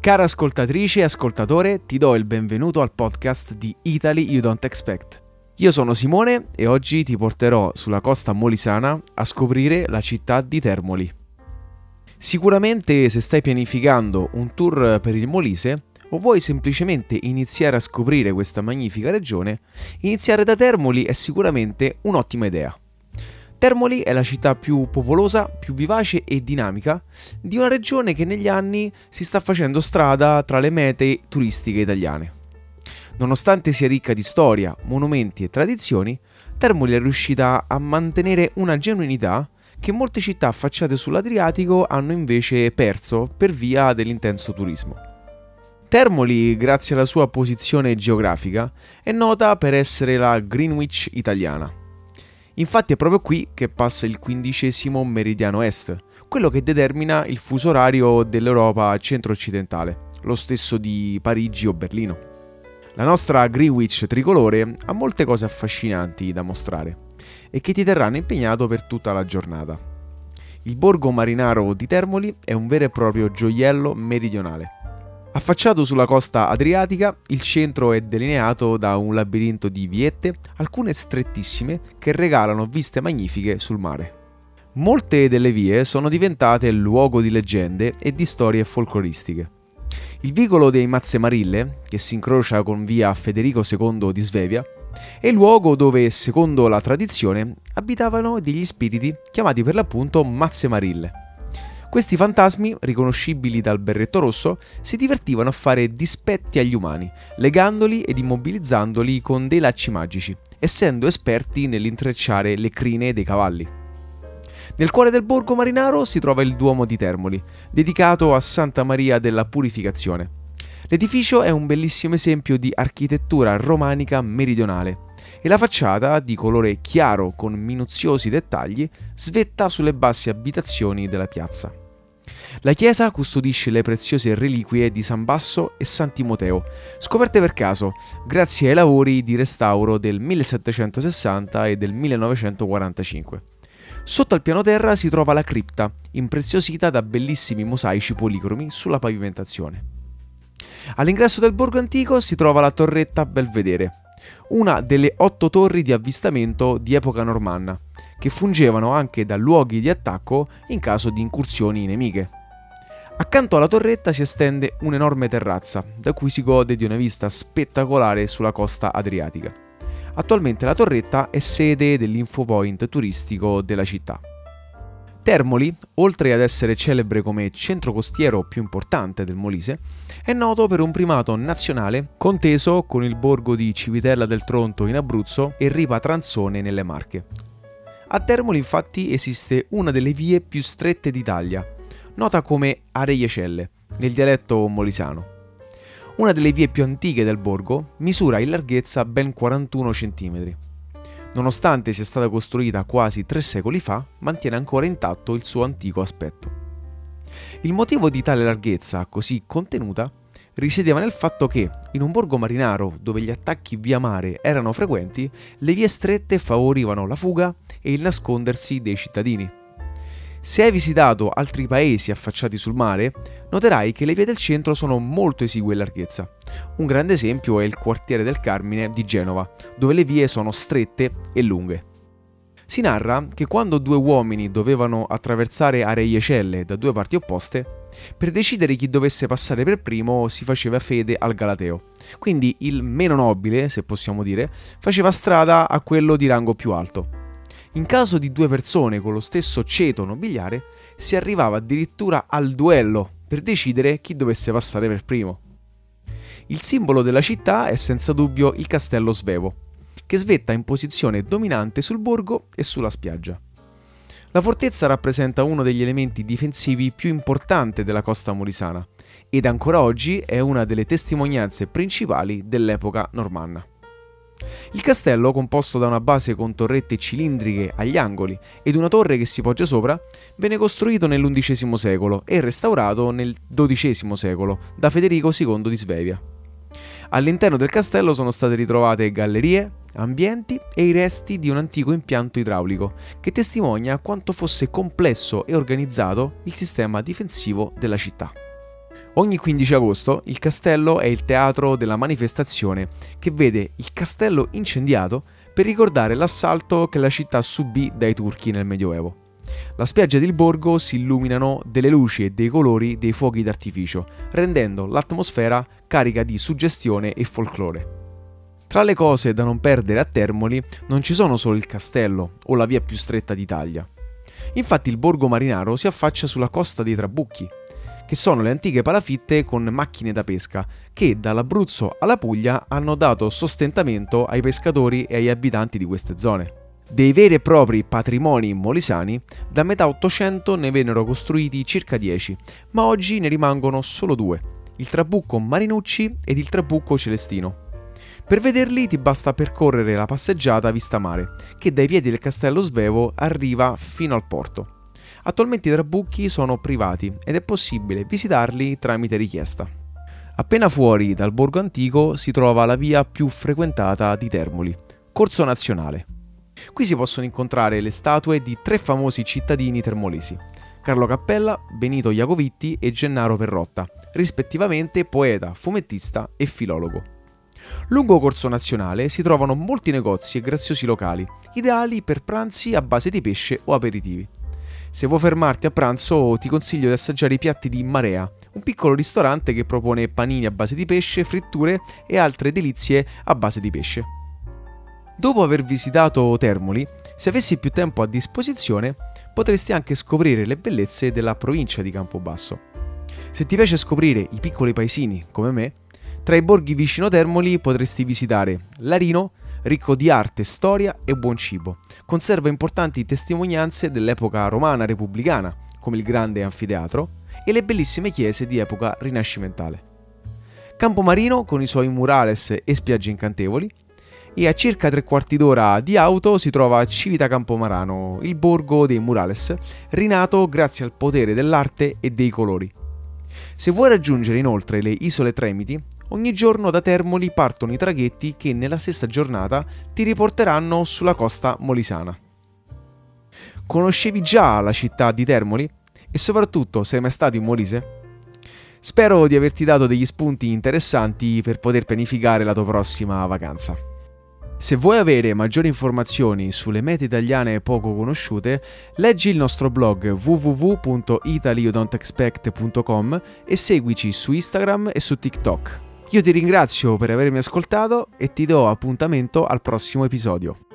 Cara ascoltatrice e ascoltatore, ti do il benvenuto al podcast di Italy You Don't Expect. Io sono Simone e oggi ti porterò sulla costa molisana a scoprire la città di Termoli. Sicuramente se stai pianificando un tour per il Molise o vuoi semplicemente iniziare a scoprire questa magnifica regione, iniziare da Termoli è sicuramente un'ottima idea. Termoli è la città più popolosa, più vivace e dinamica di una regione che negli anni si sta facendo strada tra le mete turistiche italiane. Nonostante sia ricca di storia, monumenti e tradizioni, Termoli è riuscita a mantenere una genuinità che molte città affacciate sull'Adriatico hanno invece perso per via dell'intenso turismo. Termoli, grazie alla sua posizione geografica, è nota per essere la Greenwich italiana. Infatti è proprio qui che passa il quindicesimo meridiano est, quello che determina il fuso orario dell'Europa centro-occidentale, lo stesso di Parigi o Berlino. La nostra Greenwich tricolore ha molte cose affascinanti da mostrare e che ti terranno impegnato per tutta la giornata. Il borgo marinaro di Termoli è un vero e proprio gioiello meridionale. Affacciato sulla costa adriatica, il centro è delineato da un labirinto di viette, alcune strettissime, che regalano viste magnifiche sul mare. Molte delle vie sono diventate luogo di leggende e di storie folcloristiche. Il vicolo dei Mazzemarille, che si incrocia con via Federico II di Svevia, è il luogo dove, secondo la tradizione, abitavano degli spiriti chiamati per l'appunto Mazzemarille. Questi fantasmi, riconoscibili dal berretto rosso, si divertivano a fare dispetti agli umani, legandoli ed immobilizzandoli con dei lacci magici, essendo esperti nell'intrecciare le crine dei cavalli. Nel cuore del borgo marinaro si trova il Duomo di Termoli, dedicato a Santa Maria della Purificazione. L'edificio è un bellissimo esempio di architettura romanica meridionale e la facciata, di colore chiaro con minuziosi dettagli, svetta sulle basse abitazioni della piazza. La chiesa custodisce le preziose reliquie di San Basso e San Timoteo, scoperte per caso grazie ai lavori di restauro del 1760 e del 1945. Sotto al piano terra si trova la cripta, impreziosita da bellissimi mosaici policromi sulla pavimentazione. All'ingresso del borgo antico si trova la torretta Belvedere, una delle otto torri di avvistamento di epoca normanna, che fungevano anche da luoghi di attacco in caso di incursioni nemiche. Accanto alla torretta si estende un'enorme terrazza, da cui si gode di una vista spettacolare sulla costa adriatica. Attualmente la torretta è sede dell'infopoint turistico della città. Termoli, oltre ad essere celebre come centro costiero più importante del Molise, è noto per un primato nazionale conteso con il borgo di Civitella del Tronto in Abruzzo e Ripa Transone nelle Marche. A Termoli infatti esiste una delle vie più strette d'Italia, nota come Areiecelle, nel dialetto molisano. Una delle vie più antiche del borgo misura in larghezza ben 41 cm. Nonostante sia stata costruita quasi tre secoli fa, mantiene ancora intatto il suo antico aspetto. Il motivo di tale larghezza così contenuta risiedeva nel fatto che, in un borgo marinaro dove gli attacchi via mare erano frequenti, le vie strette favorivano la fuga e il nascondersi dei cittadini. Se hai visitato altri paesi affacciati sul mare, noterai che le vie del centro sono molto esigue in larghezza. Un grande esempio è il quartiere del Carmine di Genova, dove le vie sono strette e lunghe. Si narra che quando due uomini dovevano attraversare aree celle da due parti opposte, per decidere chi dovesse passare per primo si faceva fede al Galateo. Quindi il meno nobile, se possiamo dire, faceva strada a quello di rango più alto. In caso di due persone con lo stesso ceto nobiliare, si arrivava addirittura al duello per decidere chi dovesse passare per primo. Il simbolo della città è senza dubbio il castello Svevo, che svetta in posizione dominante sul borgo e sulla spiaggia. La fortezza rappresenta uno degli elementi difensivi più importanti della costa molisana ed ancora oggi è una delle testimonianze principali dell'epoca normanna. Il castello, composto da una base con torrette cilindriche agli angoli ed una torre che si poggia sopra, venne costruito nell'undicesimo secolo e restaurato nel XII secolo da Federico II di Svevia. All'interno del castello sono state ritrovate gallerie, ambienti e i resti di un antico impianto idraulico che testimonia quanto fosse complesso e organizzato il sistema difensivo della città. Ogni 15 agosto il castello è il teatro della manifestazione che vede il castello incendiato per ricordare l'assalto che la città subì dai turchi nel Medioevo. La spiaggia del borgo si illuminano delle luci e dei colori dei fuochi d'artificio, rendendo l'atmosfera carica di suggestione e folklore. Tra le cose da non perdere a Termoli non ci sono solo il castello o la via più stretta d'Italia. Infatti il borgo marinaro si affaccia sulla costa dei Trabucchi, che sono le antiche palafitte con macchine da pesca che dall'Abruzzo alla Puglia hanno dato sostentamento ai pescatori e agli abitanti di queste zone. Dei veri e propri patrimoni molisani, da metà 800 ne vennero costruiti circa 10, ma oggi ne rimangono solo due, il Trabucco Marinucci ed il Trabucco Celestino. Per vederli ti basta percorrere la passeggiata vista mare, che dai piedi del castello Svevo arriva fino al porto. Attualmente i trabucchi sono privati ed è possibile visitarli tramite richiesta. Appena fuori dal borgo antico si trova la via più frequentata di Termoli, Corso Nazionale. Qui si possono incontrare le statue di tre famosi cittadini termolesi, Carlo Cappella, Benito Iacovitti e Gennaro Perrotta, rispettivamente poeta, fumettista e filologo. Lungo Corso Nazionale si trovano molti negozi e graziosi locali, ideali per pranzi a base di pesce o aperitivi. Se vuoi fermarti a pranzo ti consiglio di assaggiare i piatti di Marea, un piccolo ristorante che propone panini a base di pesce, fritture e altre delizie a base di pesce. Dopo aver visitato Termoli, se avessi più tempo a disposizione, potresti anche scoprire le bellezze della provincia di Campobasso. Se ti piace scoprire i piccoli paesini come me, tra i borghi vicino Termoli potresti visitare Larino, ricco di arte, storia e buon cibo. Conserva importanti testimonianze dell'epoca romana repubblicana, come il grande anfiteatro, e le bellissime chiese di epoca rinascimentale. Campomarino, con i suoi murales e spiagge incantevoli, e a circa tre quarti d'ora di auto si trova Civita Campomarano, il borgo dei murales, rinato grazie al potere dell'arte e dei colori. Se vuoi raggiungere inoltre le isole Tremiti, ogni giorno da Termoli partono i traghetti che nella stessa giornata ti riporteranno sulla costa molisana. Conoscevi già la città di Termoli? E soprattutto sei mai stato in Molise? Spero di averti dato degli spunti interessanti per poter pianificare la tua prossima vacanza. Se vuoi avere maggiori informazioni sulle mete italiane poco conosciute, leggi il nostro blog www.italyoudontexpect.com e seguici su Instagram e su TikTok. Io ti ringrazio per avermi ascoltato e ti do appuntamento al prossimo episodio.